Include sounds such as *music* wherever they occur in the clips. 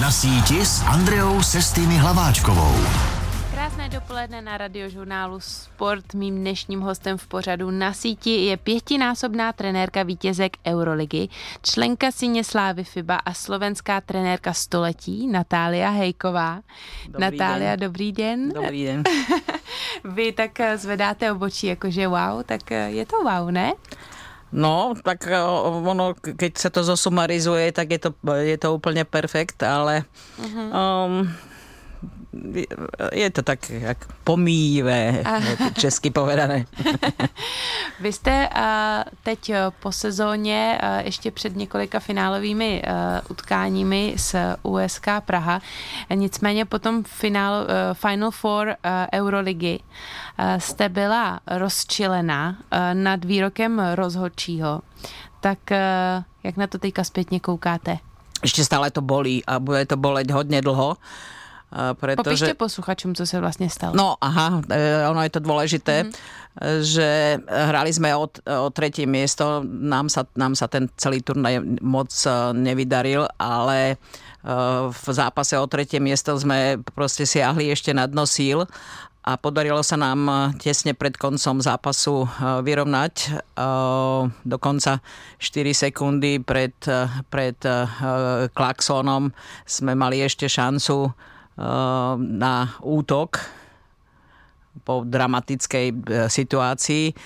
Na síti s Andreou Sestými Hlaváčkovou. Krásné dopoledne na radiožurnálu Sport. Mým dnešním hostem v pořadu na síti je pětinásobná trenérka vítězek Euroligy, členka síně Slávy FIBA a slovenská trenérka století Natália Hejková. Dobrý Natália, den. dobrý den. Dobrý den. *laughs* Vy tak eh, zvedáte obočí, jakože wow, tak eh, je to wow, ne? No, tak eh, ono, keď sa to zosumarizuje, tak je to, je to úplne perfekt, ale um, je to tak jak pomíjivé, česky povedané. *laughs* Vy jste uh, teď eh, po sezóně, uh, ještě před několika finálovými utkáními s USK Praha, nicméně potom finál, uh, Final Four Euroligy jste byla rozčilená nad výrokem rozhodčího. Tak jak na to teďka zpětně koukáte? Ešte stále to bolí a bude to boleť hodne dlho. eh, Pretože... posluchačům, co se vlastně stalo. No, aha, eh, ono je to dôležité, mm-hmm. že hrali sme o, o tretie miesto, nám sa, nám sa ten celý turnaj moc eh, nevydaril, ale eh, v zápase o tretie miesto sme proste siahli ešte na dno síl a podarilo sa nám tesne pred koncom zápasu vyrovnať. Dokonca 4 sekundy pred, pred klaxónom sme mali ešte šancu na útok po dramatickej e, situácii.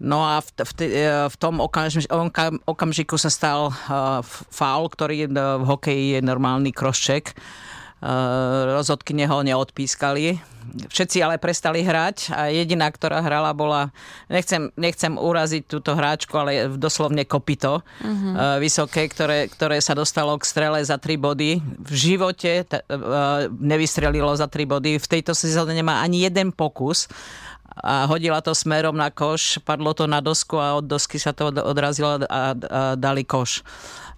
No a v, v, e, v tom okamž, okam, okamžiku sa stal uh, faul, ktorý e, v hokeji je normálny crosscheck. Rozhodkyne ho neodpískali. Všetci ale prestali hrať a jediná, ktorá hrala, bola, nechcem, nechcem uraziť túto hráčku, ale doslovne kopito uh-huh. uh, vysoké, ktoré, ktoré sa dostalo k strele za 3 body. V živote t- uh, nevystrelilo za 3 body. V tejto sezóne nemá ani jeden pokus a hodila to smerom na koš, padlo to na dosku a od dosky sa to od- odrazilo a, dali koš.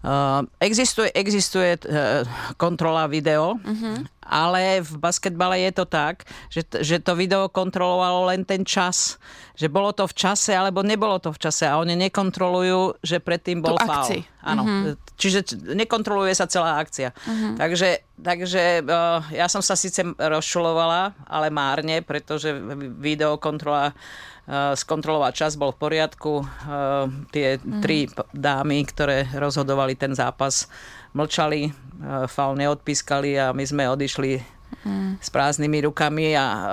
Uh, existuje, existuje uh, kontrola video, uh-huh. Ale v basketbale je to tak, že, že to video kontrolovalo len ten čas. Že bolo to v čase, alebo nebolo to v čase a oni nekontrolujú, že predtým bol Tú faul. Áno, uh-huh. čiže nekontroluje sa celá akcia. Uh-huh. Takže, takže uh, ja som sa síce rozšulovala, ale márne, pretože videokontrola uh, skontrolovať čas bol v poriadku. Uh, tie uh-huh. tri dámy, ktoré rozhodovali ten zápas, mlčali, uh, faul neodpískali a my sme odišli s prázdnymi rukami a uh,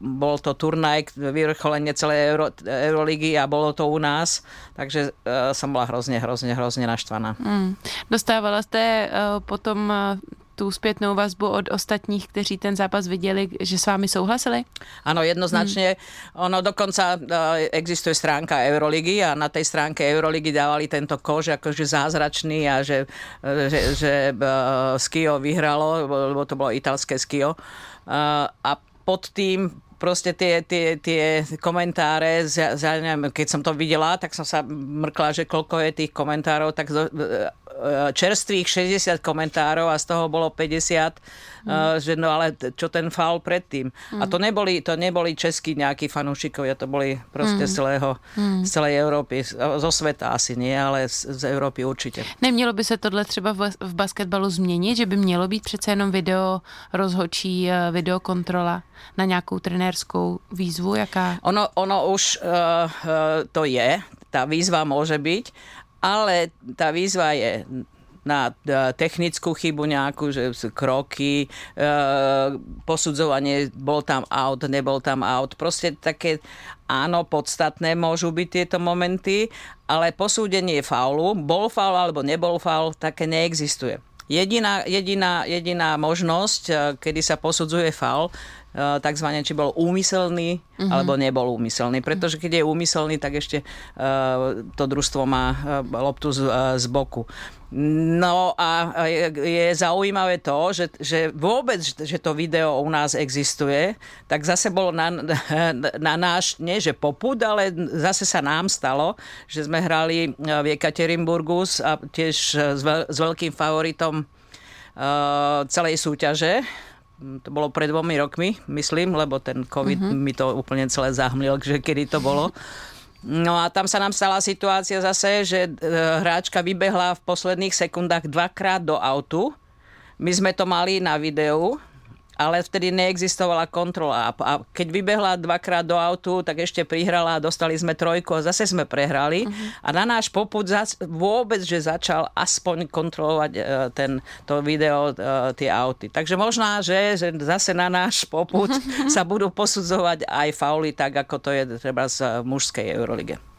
bol to turnaj, vyvrcholenie celej Euro, Euroligy a bolo to u nás, takže uh, som bola hrozne, hrozne, hrozne naštvaná. Hmm. Dostávala jste uh, potom tu zpětnou vazbu od ostatních, kteří ten zápas viděli, že s vámi souhlasili? Áno, jednoznačne. Hmm. Ono dokonca uh, existuje stránka Euroligy a na tej stránke Euroligy dávali tento kož akože zázračný a že, uh, že, že uh, Skio vyhralo, lebo to bolo italské Skio. A pod tým proste tie, tie, tie komentáre, z, z, neviem, keď som to videla, tak som sa mrkla, že koľko je tých komentárov, tak čerstvých 60 komentárov a z toho bolo 50, mm. že no ale čo ten faul predtým. Mm. A to neboli, to neboli českí nejakí fanúšikovia, to boli proste mm. z, celého, mm. z celej Európy, zo sveta asi nie, ale z, z Európy určitě. Nemělo by se tohle třeba v, v basketbalu změnit, že by mělo být přece jenom video rozhodčí, videokontrola na nějakou trenérskou výzvu, jaká? Ono, ono už uh, to je, tá výzva môže byť, ale tá výzva je na technickú chybu nejakú, že kroky, e, posudzovanie, bol tam out, nebol tam out. Proste také, áno, podstatné môžu byť tieto momenty, ale posúdenie faulu, bol faul alebo nebol faul, také neexistuje. Jediná, jediná, jediná možnosť, kedy sa posudzuje faul, takzvané, či bol úmyselný uh-huh. alebo nebol úmyselný. Pretože keď je úmyselný, tak ešte uh, to družstvo má uh, loptu z, z boku. No a je, je zaujímavé to, že, že vôbec, že to video u nás existuje, tak zase bolo na, *laughs* na náš, nie že poput, ale zase sa nám stalo, že sme hrali v Ekaterinburgu a tiež s, veľ, s veľkým favoritom uh, celej súťaže to bolo pred dvomi rokmi, myslím, lebo ten COVID uh-huh. mi to úplne celé zahmlil, *laughs* že kedy to bolo. No a tam sa nám stala situácia zase, že hráčka vybehla v posledných sekundách dvakrát do autu my sme to mali na videu, ale vtedy neexistovala kontrola. A keď vybehla dvakrát do autu, tak ešte prihrala a dostali sme trojku a zase sme prehrali. Uh-huh. A na náš poput zas, vôbec, že začal aspoň kontrolovať uh, ten, to video, uh, tie auty. Takže možná, že, že zase na náš poput *laughs* sa budú posudzovať aj fauly, tak ako to je treba z mužskej Eurolige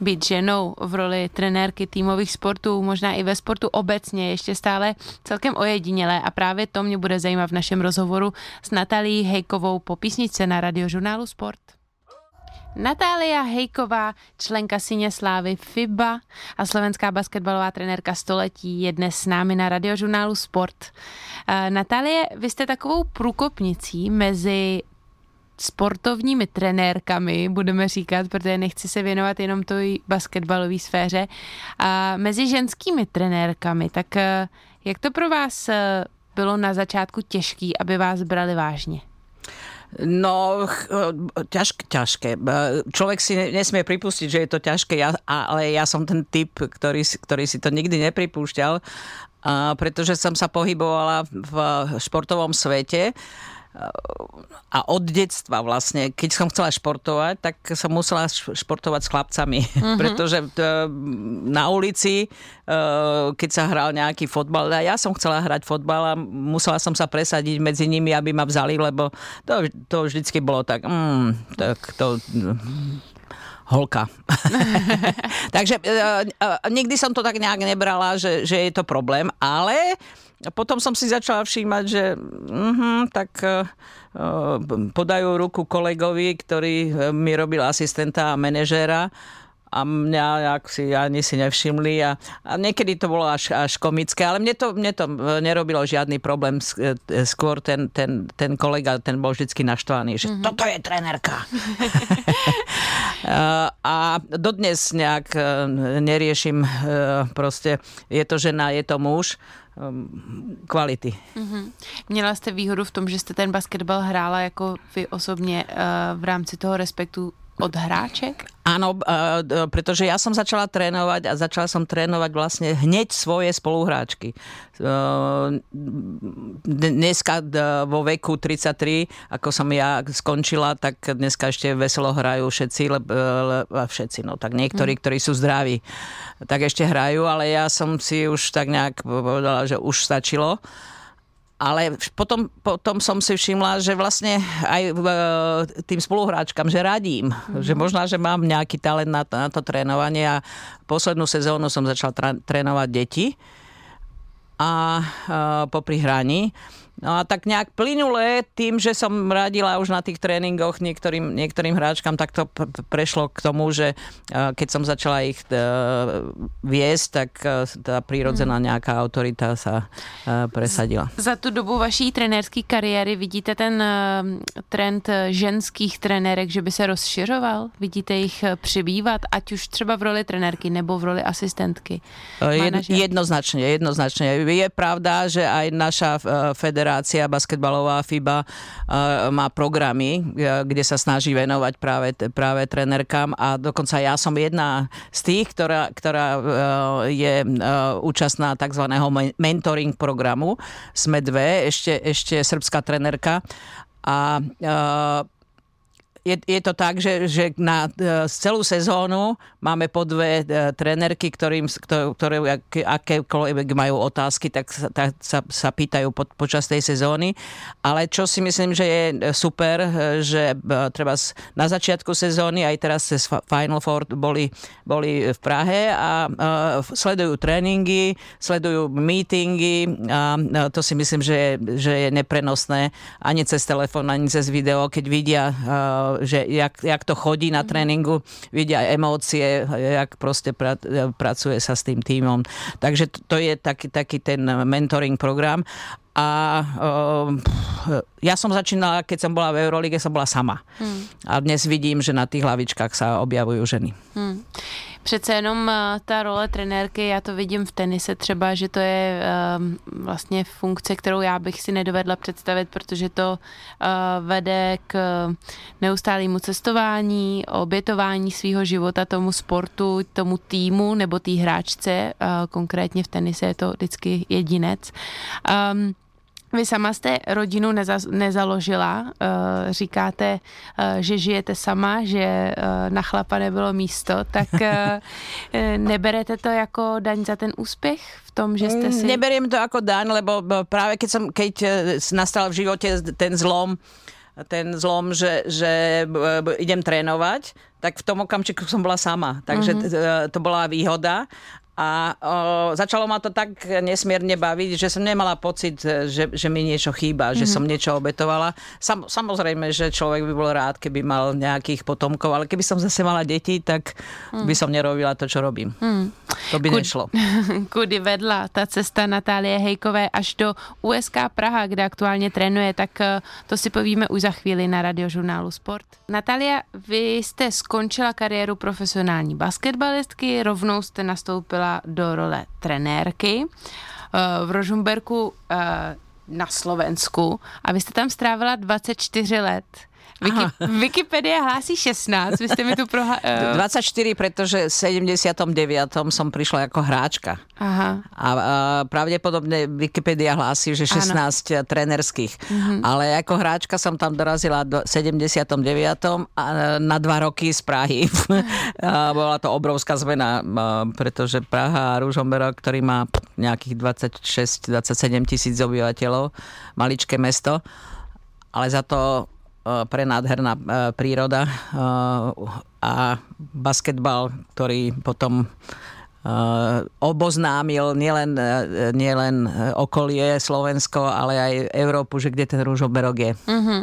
být ženou v roli trenérky týmových sportů, možná i ve sportu obecně, ještě stále celkem ojedinělé a právě to mě bude zajímat v našem rozhovoru s Natálí Hejkovou po písničce na radiožurnálu Sport. Natália Hejková, členka Syně Slávy FIBA a slovenská basketbalová trenérka století je dnes s námi na radiožurnálu Sport. Eh, Natálie, vy jste takovou průkopnicí mezi sportovními trenérkami, budeme říkat, protože nechci se věnovat jenom té basketbalové sféře, a mezi ženskými trenérkami. Tak eh, jak to pro vás eh, bylo na začátku těžký, aby vás brali vážně? No, ťažké, ťažké. Človek si nesmie pripustiť, že je to ťažké, ja, ale ja som ten typ, ktorý, ktorý si to nikdy nepripúšťal, pretože som sa pohybovala v športovom svete a od detstva vlastne, keď som chcela športovať, tak som musela športovať s chlapcami, mm-hmm. *laughs* pretože na ulici, e, keď sa hral nejaký fotbal, a ja som chcela hrať fotbal a musela som sa presadiť medzi nimi, aby ma vzali, lebo to, to vždycky bolo tak, mm, tak to holka. *laughs* Takže uh, nikdy som to tak nejak nebrala, že, že je to problém, ale a potom som si začala všímať, že uh, tak uh, podajú ruku kolegovi, ktorý mi robil asistenta a manažéra a mňa ak si ani si nevšimli a, a niekedy to bolo až, až komické, ale mne to, mne to nerobilo žiadny problém, skôr ten, ten, ten kolega, ten bol vždycky naštvaný, že mm-hmm. toto je trenerka. *laughs* a dodnes nejak neriešim, proste je to žena, je to muž, kvality. Mm-hmm. Měla jste výhodu v tom, že jste ten basketbal hrála jako vy osobně uh, v rámci toho respektu od hráček? Áno, pretože ja som začala trénovať a začala som trénovať vlastne hneď svoje spoluhráčky. Dneska vo veku 33, ako som ja skončila, tak dneska ešte veselo hrajú všetci, všetci, no tak niektorí, hmm. ktorí sú zdraví, tak ešte hrajú, ale ja som si už tak nejak povedala, že už stačilo ale potom, potom som si všimla, že vlastne aj e, tým spoluhráčkam, že radím, mm-hmm. že možná, že mám nejaký talent na, na to trénovanie a poslednú sezónu som začala trénovať deti a, a e, popri hraní. No a tak nejak plynule tým, že som radila už na tých tréningoch niektorým, niektorým hráčkam, tak to prešlo k tomu, že keď som začala ich e, viesť, tak e, tá prírodzená hmm. nejaká autorita sa e, presadila. Za tu dobu vaší trenérské kariéry vidíte ten trend ženských trenérek, že by se rozšiřoval? Vidíte jich přibývat, ať už třeba v roli trenérky nebo v roli asistentky? Jednoznačne, jednoznačne. Je pravda, že aj naša federácia federácia basketbalová FIBA má programy, kde sa snaží venovať práve, práve trenerkám a dokonca ja som jedna z tých, ktorá, ktorá je účastná tzv. mentoring programu. Sme dve, ešte, ešte srbská trenerka a je, je to tak, že, že na uh, celú sezónu máme po dve uh, trenerky, ktorým, ktoré akékoľvek majú otázky, tak, tak sa, sa pýtajú po, počas tej sezóny. Ale čo si myslím, že je super, že treba na začiatku sezóny, aj teraz cez Final Four boli, boli v Prahe a sledujú tréningy, sledujú meetingy a to si myslím, že je, že je neprenosné ani cez telefón, ani cez video, keď vidia že jak, jak to chodí na tréningu, vidia emócie, jak proste pra, pracuje sa s tým týmom. Takže to je taký, taký ten mentoring program. A uh, ja som začínala, keď som bola v Eurolige, som bola sama. Hmm. A dnes vidím, že na tých hlavičkách sa objavujú ženy. Hmm. Přece jenom eh, ta role trenérky, já to vidím v tenise třeba, že to je um, vlastně funkce, kterou já bych si nedovedla představit, protože to uh, vede k neustálému cestování, obětování svého života tomu sportu, tomu týmu nebo té hráčce, uh, konkrétně v tenise je to vždycky jedinec. Um, Vy sama jste rodinu neza, nezaložila, uh, říkáte, uh, že žijete sama, že uh, na chlapa nebylo místo, tak *laughs* neberete to jako daň za ten úspěch v tom, že jste si... Neberiem to ako daň, lebo práve keď, som, keď nastal v živote ten zlom, ten zlom, že, že idem trénovať, tak v tom okamžiku som bola sama. Takže mm-hmm. to bola výhoda. A o, začalo ma to tak nesmierne baviť, že som nemala pocit, že, že mi niečo chýba, že mm-hmm. som niečo obetovala. Sam, samozrejme, že človek by bol rád, keby mal nejakých potomkov, ale keby som zase mala deti, tak mm. by som nerobila to, čo robím. Mm. To by Kud, nešlo. *laughs* Kudy vedla ta cesta Natálie Hejkové až do USK Praha, kde aktuálně trénuje, tak eh, to si povíme už za chvíli na radiožurnálu Sport. Natália, vy jste skončila kariéru profesionální basketbalistky, rovnou jste nastoupila do role trenérky eh, v Rožumberku eh, na Slovensku a vy jste tam strávila 24 let. Wiki, *laughs* Wikipedia hlásí 16, vy ste mi tu prohla... Uh... 24, pretože v 79. som prišla ako hráčka. Aha. A, a pravdepodobne Wikipedia hlási, že 16 Áno. trénerských. Uh-huh. Ale ako hráčka som tam dorazila do 79. A na dva roky z Prahy. *laughs* a bola to obrovská zmena, pretože Praha a Ružomberok, ktorý má nejakých 26-27 tisíc obyvateľov, maličké mesto, ale za to Eh, prenádherná eh, príroda eh, a basketbal, ktorý potom oboznámil nielen, nielen okolie Slovensko, ale aj Európu, že kde ten rúžoberok je. Mm-hmm.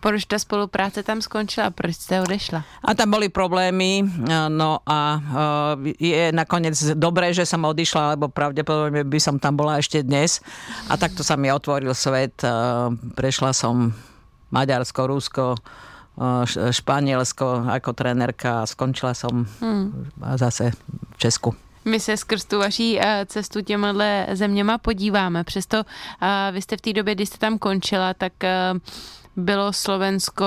Proč ta spolupráce tam skončila? Proč ste odešla? A tam boli problémy, no a je nakoniec dobré, že som odišla, lebo pravdepodobne by som tam bola ešte dnes. A takto sa mi otvoril svet. Prešla som Maďarsko, Rusko, Španielsko ako trenerka a skončila som hmm. zase v Česku. My se skrz tu vaší cestu těmhle zeměma podíváme. Přesto vy jste v té době, kdy jste tam končila, tak bylo Slovensko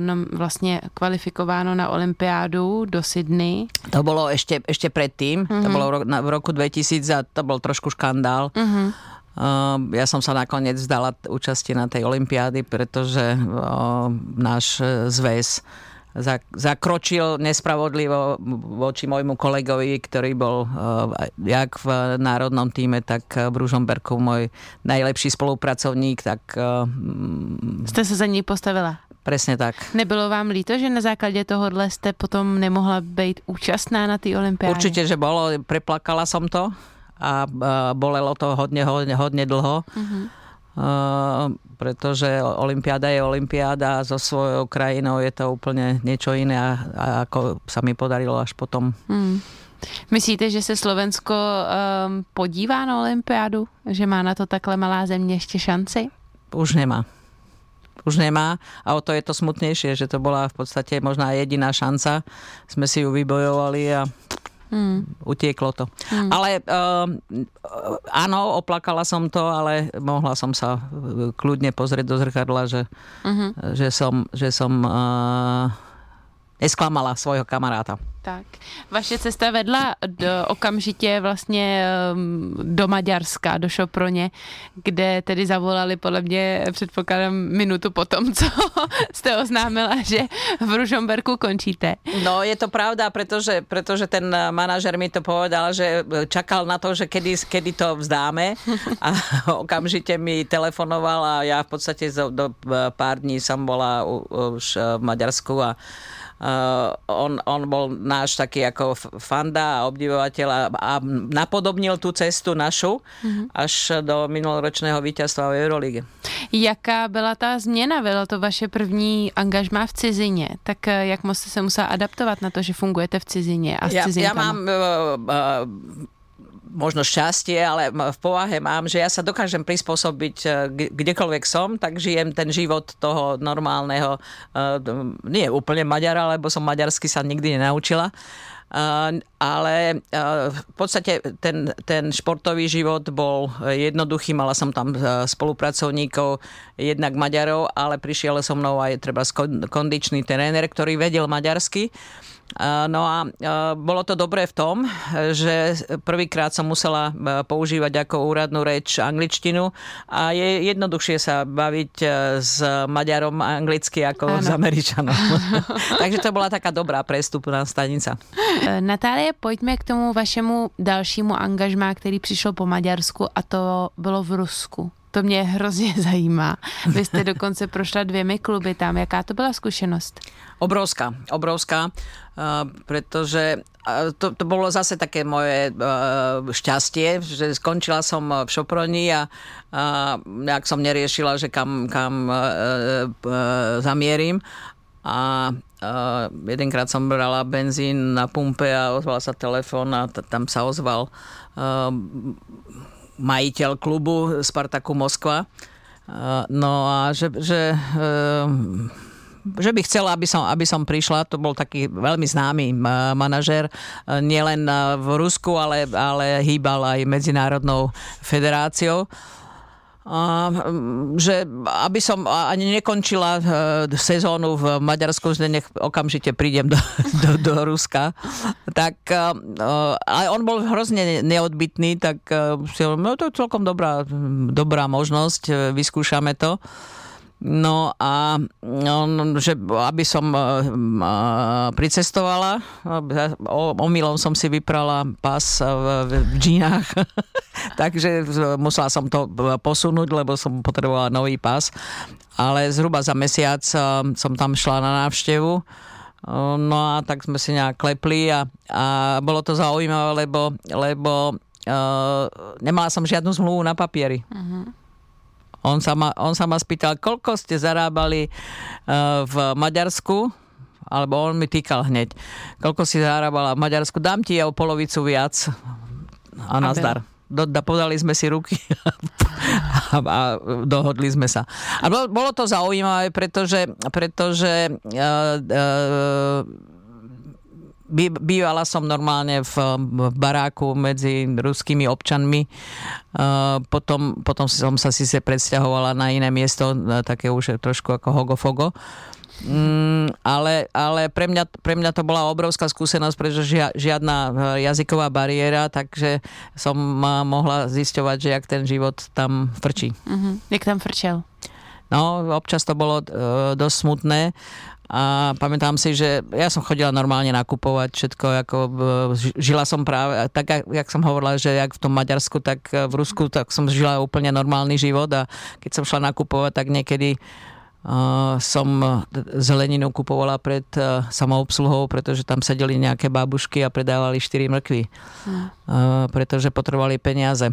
no, vlastně kvalifikováno na olympiádu do Sydney. To bolo ešte, ešte predtým, mm-hmm. to mhm. bolo v roku 2000 a to bol trošku škandál. Mm-hmm ja som sa nakoniec vzdala účasti na tej olympiády, pretože ehm, náš zväz zakročil nespravodlivo voči môjmu kolegovi, ktorý bol uh, jak v národnom týme, tak v Ružomberku môj najlepší spolupracovník. Tak, Ste sa za ní postavila? Presne tak. Nebylo vám líto, že na základě tohohle ste potom nemohla být účastná na té olympiádě? Určite, že bolo. Preplakala som to a bolelo to hodne, hodne, hodne dlho. Uh-huh. Uh, pretože Olympiáda je Olympiáda a so svojou krajinou je to úplne niečo iné a, a ako sa mi podarilo až potom. Hmm. Myslíte, že se Slovensko um, podívá na olympiádu? Že má na to takhle malá země ještě šanci? Už nemá. Už nemá a o to je to smutnejšie, že to bola v podstate možná jediná šanca. Sme si ju vybojovali a Hmm. Utieklo to. Hmm. Ale uh, áno, oplakala som to, ale mohla som sa eh, kľudne pozrieť do zrkadla, že, uh-huh. že som, že som uh, nesklamala svojho kamaráta. Tak. Vaše cesta vedla do, okamžitě vlastně ehm, do Maďarska, do Šoproně, kde tedy zavolali podle mě, předpokládám, minutu potom, co *laughs* jste oznámila, že v Ružomberku končíte. No je to pravda, pretože, pretože ten manažer mi to povedal, že čakal na to, že kedy, kedy to vzdáme a *laughs* okamžite mi telefonoval a ja v podstate do, do pár dní som bola už v Maďarsku a Uh, on, on bol náš taký ako fanda a obdivovateľ a, a napodobnil tú cestu našu mm-hmm. až do minuloročného víťazstva v Eurolíge. Jaká byla ta změna? Bylo to vaše první angažmá v cizině. Tak eh, jak moc jste se musela adaptovat na to, že fungujete v cizině a s ja, cizinkama? Mám uh, uh, možno šťastie, ale v povahe mám, že ja sa dokážem prispôsobiť e, kdekoľvek som, tak žijem ten život toho normálneho, e, nie úplne Maďara, lebo som maďarsky sa nikdy nenaučila, ale v podstate ten, ten športový život bol jednoduchý. Mala som tam spolupracovníkov, jednak Maďarov, ale prišiel so mnou aj treba kondičný tréner, ktorý vedel maďarsky. No a bolo to dobré v tom, že prvýkrát som musela používať ako úradnú reč angličtinu a je jednoduchšie sa baviť s Maďarom anglicky ako ano. s Američanom. *laughs* Takže to bola taká dobrá prestupná stanica. Natálie, pojďme k tomu vašemu dalšímu angažmá, který přišel po Maďarsku a to bylo v Rusku. To mě hrozně *laughs* zajímá. Vy jste dokonce prošla dvěmi kluby tam. Jaká to byla zkušenost? Obrovská, obrovská, pretože to, to bolo zase také moje šťastie, že skončila som v Šoproni a, a nejak som neriešila, že kam, kam zamierim a Uh, jedenkrát som brala benzín na pumpe a ozval sa telefón a t- tam sa ozval uh, majiteľ klubu Spartaku Moskva. No a že, že, ehm, že by chcela, aby som, aby som prišla. To bol taký veľmi známy manažer, nielen v Rusku, ale, ale hýbal aj Medzinárodnou federáciou že aby som ani nekončila e, sezónu v Maďarsku, že nech okamžite prídem do, *laughs* do, do Ruska. Tak, e, ale on bol hrozne neodbitný, tak e, si no to je celkom dobrá, dobrá možnosť, vyskúšame to. No a no, že aby som uh, pricestovala, omylom som si vyprala pás v, v džínach, *laughs* takže musela som to posunúť, lebo som potrebovala nový pás. Ale zhruba za mesiac som tam šla na návštevu. No a tak sme si nejak klepli a, a bolo to zaujímavé, lebo, lebo uh, nemala som žiadnu zmluvu na papieri. Uh-huh. On sa ma, on sa ma spýtal, koľko ste zarábali uh, v Maďarsku, alebo on mi týkal hneď, koľko si zarábala v Maďarsku, dám ti o polovicu viac a nazdar. Do, da, podali sme si ruky *laughs* a, a dohodli sme sa. A bolo, bolo to zaujímavé, pretože, pretože uh, uh, bývala som normálne v, baráku medzi ruskými občanmi. Potom, potom som sa síce predsťahovala na iné miesto, také už trošku ako hogofogo. Mm, ale ale pre, mňa, pre mňa to bola obrovská skúsenosť, pretože žiadna e, jazyková bariéra, takže som mohla zisťovať, že jak ten život tam frčí. Uh-huh. Jak tam frčel? No, občas to bolo uh, dosť smutné a pamätám si, že ja som chodila normálne nakupovať všetko, ako žila som práve, tak jak som hovorila, že jak v tom Maďarsku, tak v Rusku, tak som žila úplne normálny život a keď som šla nakupovať, tak niekedy uh, som zeleninu kupovala pred uh, samoobsluhou, pretože tam sedeli nejaké babušky a predávali 4 mrkvy, hmm. uh, pretože potrebovali peniaze.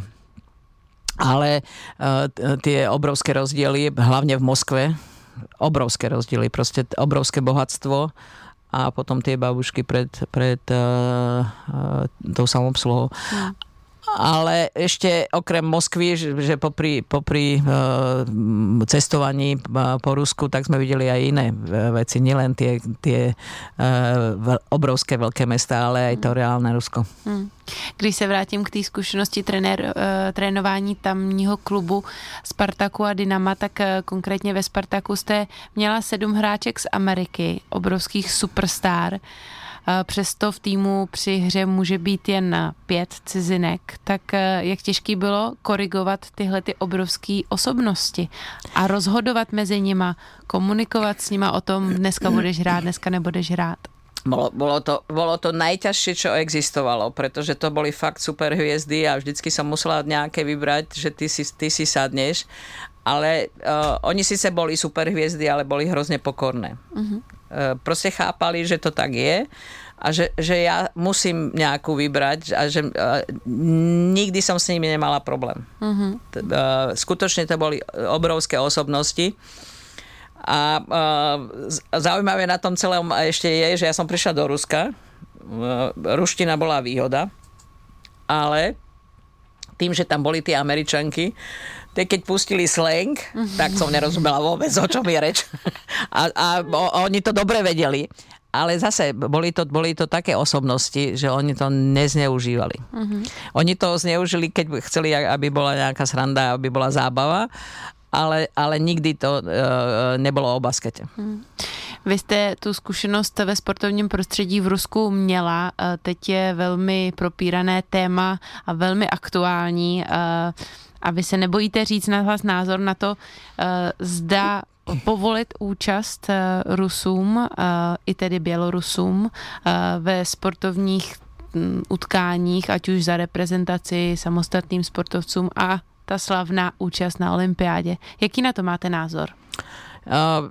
Ale uh, tie obrovské rozdiely, hlavne v Moskve, obrovské rozdiely, proste obrovské bohatstvo a potom tie babušky pred, pred uh, uh, tou samobsluhou. Mm ale ešte okrem Moskvy, že popri, popri uh, cestovaní po Rusku, tak sme videli aj iné veci, nielen tie, tie obrovské veľké mesta, ale aj to reálne Rusko. Hmm. Když se vrátím k té zkušenosti trenér, trénování tamního klubu Spartaku a Dynama, tak konkrétně ve Spartaku jste měla sedm hráček z Ameriky, obrovských superstar. Uh, přesto v týmu při hře může být jen pět cizinek, tak eh, jak těžký bylo korigovat tyhle ty obrovské osobnosti a rozhodovat mezi nima, komunikovat s nima o tom, dneska budeš hrát, dneska nebudeš hrát? Bolo, bolo, to, bolo to najťažšie, čo existovalo, pretože to boli fakt super hviezdy a vždycky som musela nejaké vybrať, že ty si, ty si sadneš. Ale uh, oni síce boli super hviezdy, ale boli hrozne pokorné. Uh-huh. Uh, proste chápali, že to tak je a že, že ja musím nejakú vybrať a že uh, nikdy som s nimi nemala problém. Uh-huh. Uh, skutočne to boli obrovské osobnosti. A uh, zaujímavé na tom celom ešte je, že ja som prišla do Ruska. Uh, ruština bola výhoda, ale tým, že tam boli tie Američanky, tie keď pustili slang, tak som nerozumela vôbec, o čom je reč. A, a o, oni to dobre vedeli. ale zase boli to, boli to také osobnosti, že oni to nezneužívali. Uh-huh. Oni to zneužili, keď chceli, aby bola nejaká sranda, aby bola zábava, ale, ale nikdy to uh, nebylo o baskete. Hmm. Vy jste tu zkušenost ve sportovním prostředí v Rusku měla. Teď je velmi propírané téma a velmi aktuální. A vy se nebojíte říct na hlas názor na to, zda povolit účast Rusům, i tedy Bělorusům, ve sportovních hm, utkáních, ať už za reprezentaci samostatným sportovcům a ta slavná účast na olympiádě. Jaký na to máte názor? Uh,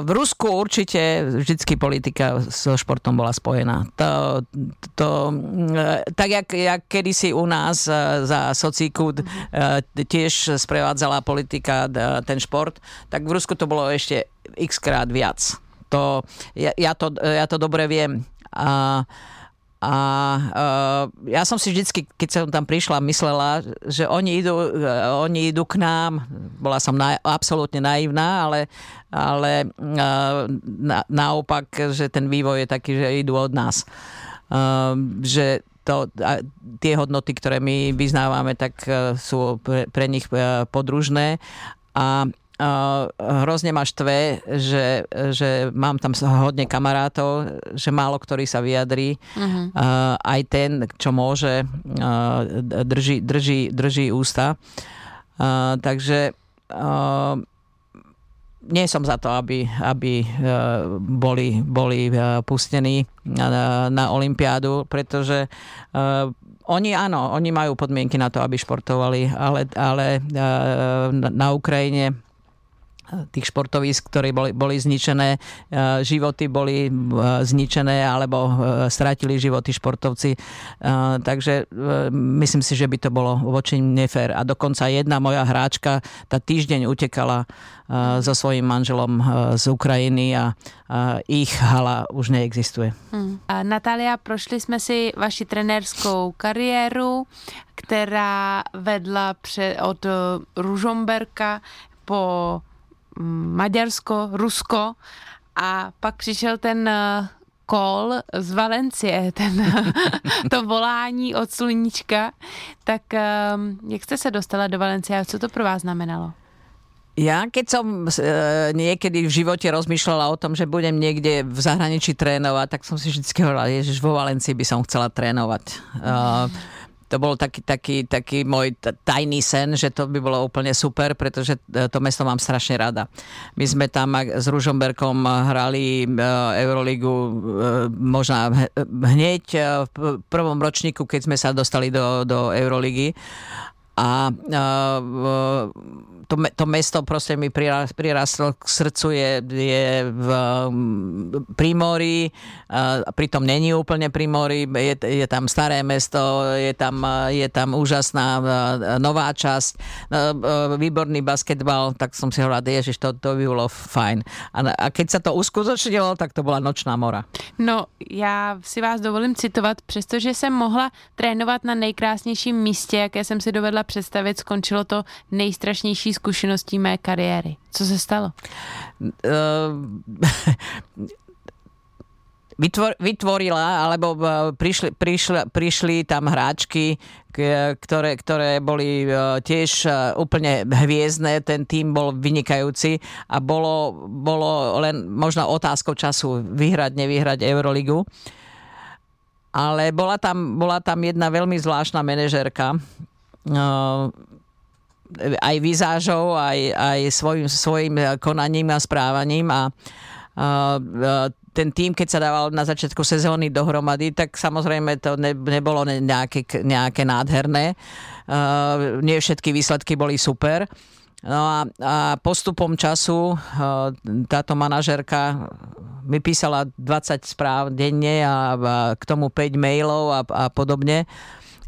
v Rusku určite vždycky politika so športom bola spojená. To, to, tak jak, jak kedysi u nás za sociku tiež sprevádzala politika ten šport, tak v Rusku to bolo ešte x krát viac. To, ja, ja, to, ja to dobre viem. A a uh, ja som si vždycky, keď som tam prišla, myslela, že oni idú, uh, oni idú k nám. Bola som na, absolútne naivná, ale, ale uh, na, naopak, že ten vývoj je taký, že idú od nás. Uh, že to, a tie hodnoty, ktoré my vyznávame, tak uh, sú pre, pre nich uh, podružné. A hrozne ma štve, že, že mám tam hodne kamarátov, že málo ktorý sa vyjadrí. Uh-huh. Aj ten, čo môže, drží, drží, drží ústa. Takže nie som za to, aby, aby boli, boli pustení na, na Olympiádu, pretože oni áno, oni majú podmienky na to, aby športovali, ale, ale na Ukrajine tých športovísk, ktoré boli, boli zničené, e, životy boli e, zničené alebo e, stratili životy športovci. Takže myslím si, že by to bolo voči nefér. A dokonca jedna moja hráčka tá týždeň utekala so svojím manželom z Ukrajiny a ich hala už neexistuje. Hmm. Natália, prošli jsme si vaši trenérskou kariéru, která vedla pře- od Ružomberka po Maďarsko, Rusko a pak přišel ten kol eh, z Valencie, ten, *laughs* to volání od sluníčka. Tak ehm, jak jste se dostala do Valencie a co to pro vás znamenalo? Ja, keď som e, niekedy v živote rozmýšľala o tom, že budem niekde v zahraničí trénovať, tak som si vždy hovorila, že vo Valencii by som chcela trénovať. Uh, to bol taký, taký, taký môj tajný sen, že to by bolo úplne super, pretože e, to mesto mám strašne rada. My sme tam s Ružomberkom hrali e, Euroligu e, možno hneď v prvom ročníku, keď sme sa dostali do, do Euroligy a to, to mesto proste mi prirastlo k srdcu, je, je v Primori, a pritom není úplne Primori, je, je tam staré mesto, je tam, je tam úžasná nová časť, výborný basketbal, tak som si hovorila, ježiš, to, to by bolo fajn. A, a keď sa to uskutočnilo, tak to bola nočná mora. No, já si vás dovolím citovat, přestože jsem mohla trénovat na nejkrásnějším místě, jaké jsem si dovedla představit, skončilo to nejstrašnější zkušeností mé kariéry. Co se stalo? Uh, vytvor, vytvorila, alebo uh, prišli, prišli, prišli tam hráčky, ktoré, ktoré boli uh, tiež uh, úplne hviezdne, ten tým bol vynikajúci a bolo, bolo len možno otázkou času vyhrať, nevyhrať Euroligu. Ale bola tam, bola tam jedna veľmi zvláštna manažerka, aj vizážou, aj, aj svojim, svojim konaním a správaním a, ten tým, keď sa dával na začiatku sezóny dohromady, tak samozrejme to ne, nebolo nejaké, nejaké nádherné. Uh, nie všetky výsledky boli super. No a, a postupom času táto manažerka mi písala 20 správ denne a, a k tomu 5 mailov a, a podobne.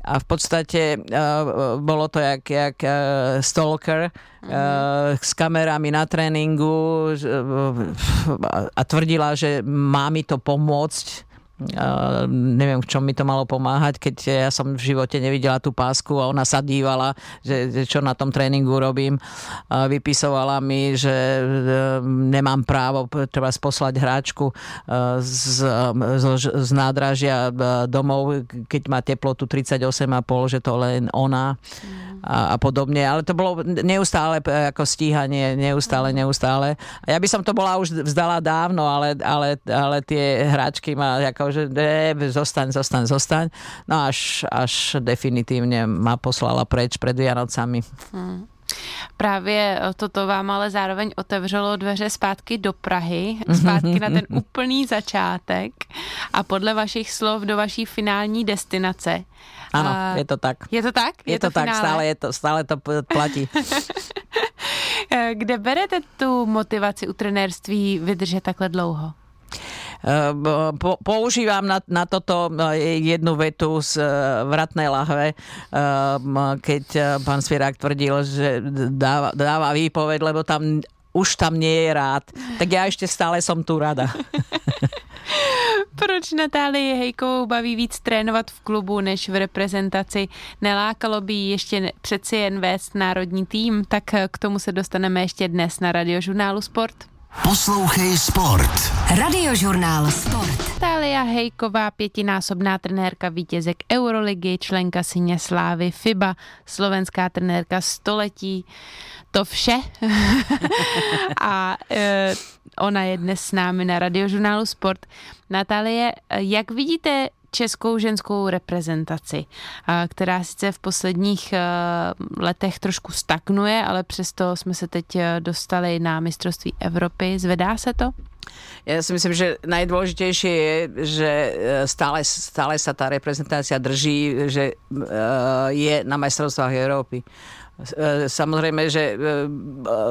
A v podstate uh, bolo to jak, jak uh, stalker uh, s kamerami na tréningu uh, a tvrdila, že má mi to pomôcť neviem, v čom mi to malo pomáhať, keď ja som v živote nevidela tú pásku a ona sa dívala, že, čo na tom tréningu robím. Vypisovala mi, že e, nemám právo treba poslať hráčku e, z, z, z nádražia domov, keď má teplotu 38,5, že to len ona. A, a podobne, ale to bolo neustále e, ako stíhanie, neustále, neustále. Ja by som to bola už vzdala dávno, ale, ale, ale tie hráčky ma ako, že ne, zostaň, zostaň, zostaň. No až, až definitívne ma poslala preč pred Vianocami. Hmm. Právě toto vám ale zároveň otevřelo dveře zpátky do Prahy, zpátky na ten úplný začátek a podle vašich slov do vaší finální destinace. Áno, uh, je to tak. Je to tak? Je, je to, to tak, stále, je to, stále to platí. *laughs* Kde berete tu motivaci u trenérství vydržet takhle dlouho? Po, používam na, na toto jednu vetu z vratnej lahve, keď pán Svierák tvrdil, že dáva, dáva výpoveď, lebo tam už tam nie je rád. Tak ja ešte stále som tu rada. *laughs* Proč Natálii Hejkovou baví víc trénovat v klubu než v reprezentaci? Nelákalo by ještě přeci jen vést národní tým? Tak k tomu se dostaneme ještě dnes na radiožurnálu Sport. Poslouchej Sport. Radiožurnál Sport. Tália Hejková, pětinásobná trenérka vítězek Euroligy, členka Syně Slávy FIBA, slovenská trenérka století, to vše. *laughs* a e, ona je dnes s námi na radiožurnálu Sport. Natálie, jak vidíte českou ženskou reprezentaci, která sice v posledních e, letech trošku stagnuje, ale přesto jsme se teď e, dostali na mistrovství Evropy. Zvedá se to? Ja si myslím, že najdôležitejšie je, že e, stále, stále sa tá reprezentácia drží, že je na majstrovstvách Európy. E, samozrejme, že e, e,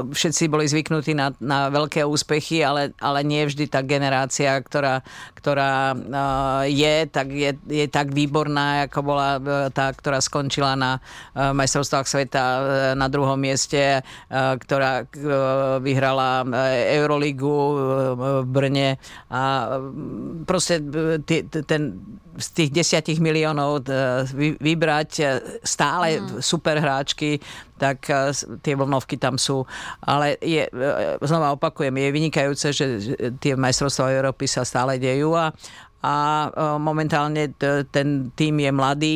všetci boli zvyknutí na, na veľké úspechy, ale, ale nie vždy tá generácia, ktorá, ktorá je, tak je, je tak výborná, ako bola tá, ktorá skončila na majstrovstvách sveta na druhom mieste, ktorá vyhrala Euroligu v Brne. A proste ten z tých desiatich miliónov vybrať stále mm. super hráčky, tak tie vlnovky tam sú. Ale je, znova opakujem, je vynikajúce, že tie majstrovstvá Európy sa stále dejú a, a momentálne ten tým je mladý,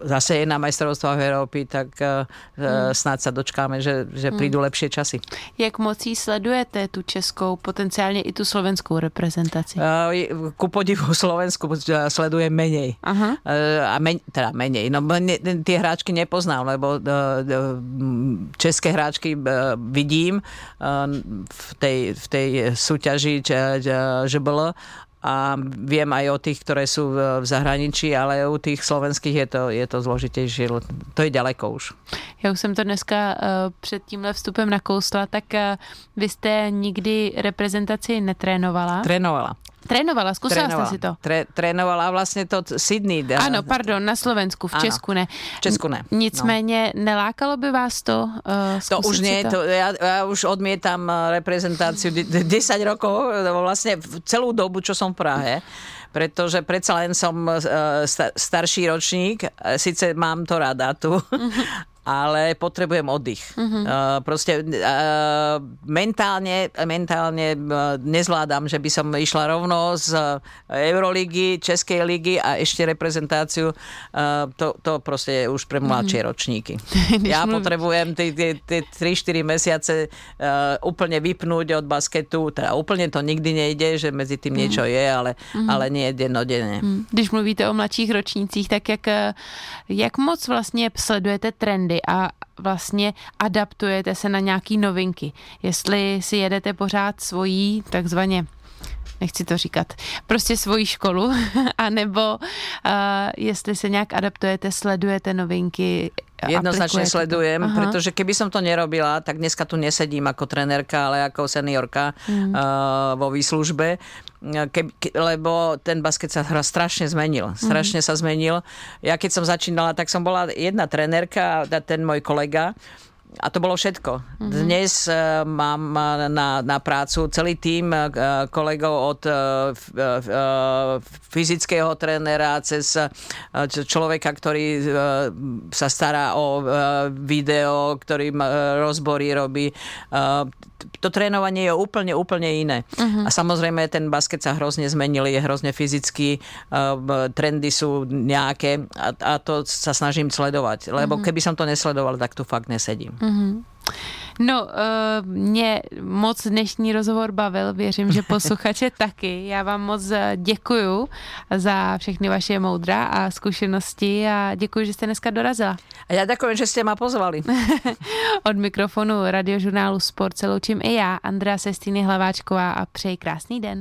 zase je na majstrovstvách Európy, tak hmm. snad sa dočkáme, že, že prídu hmm. lepšie časy. Jak mocí sledujete tu českou, potenciálne i tu slovenskou reprezentaci? Ku podivu *laughs* Slovensku sledujem menej. Aha. A men, teda menej. No, ne, tie hráčky nepoznám, lebo české hráčky vidím v tej, v tej súťaži ŽBL a viem aj o tých, ktoré sú v zahraničí, ale u tých slovenských je to, je to zložitejšie. To je ďaleko už. Já už jsem to dneska uh, před tímhle vstupem nakousla, tak uh, vy jste nikdy reprezentaci netrénovala? Trénovala. Trénovala, skúsila trénovala, ste si to? Tre, trénovala vlastne to Sydney. Áno, pardon, na Slovensku, v Česku ne. V Česku ne. Nicméně, no. nelákalo by vás to uh, To už nie, to? To, ja, ja už odmietam reprezentáciu 10 rokov, vlastne celú dobu, čo som v Prahe pretože predsa len som starší ročník, síce mám to rada tu, mhm *laughs* ale potrebujem oddych. Uh-huh. Uh, proste uh, mentálne, mentálne uh, nezvládam, že by som išla rovno z Euroligy, Českej ligy a ešte reprezentáciu. Uh, to, to proste je už pre mladšie uh-huh. ročníky. *laughs* ja potrebujem tie 3-4 mesiace uh, úplne vypnúť od basketu. Teda úplne to nikdy nejde, že medzi tým uh-huh. niečo je, ale, uh-huh. ale nie dennodenne. Uh-huh. Když mluvíte o mladších ročnících, tak jak, jak moc vlastně sledujete trendy trendy a vlastně adaptujete se na nějaký novinky. Jestli si jedete pořád svojí takzvaně nechci to říkat, prostě svoji školu, *laughs* anebo uh, jestli se nějak adaptujete, sledujete novinky, Jednoznačne sledujem, Aha. pretože keby som to nerobila, tak dneska tu nesedím ako trenérka, ale ako seniorka mm. uh, vo výslužbe. Ke, ke, lebo ten basket sa hra strašne zmenil. Mhm. Strašne mm. sa zmenil. Ja keď som začínala, tak som bola jedna trenérka a ten môj kolega a to bolo všetko. Mm-hmm. Dnes uh, mám na, na prácu celý tým uh, kolegov od uh, uh, fyzického trénera cez uh, človeka, ktorý uh, sa stará o uh, video, ktorý uh, rozbory robí. Uh, to trénovanie je úplne, úplne iné. Uh-huh. A samozrejme ten basket sa hrozne zmenil, je hrozne fyzický, uh, trendy sú nejaké a, a to sa snažím sledovať. Lebo uh-huh. keby som to nesledoval, tak tu fakt nesedím. Uh-huh. No, uh, mě moc dnešní rozhovor bavil, věřím, že posluchače *laughs* taky. Já vám moc děkuju za všechny vaše moudra a zkušenosti a děkuji, že jste dneska dorazila. A já děkuji, že jste mě pozvali. *laughs* Od mikrofonu radiožurnálu Sport se loučím i já, Andrea Sestýny Hlaváčková a přeji krásný den.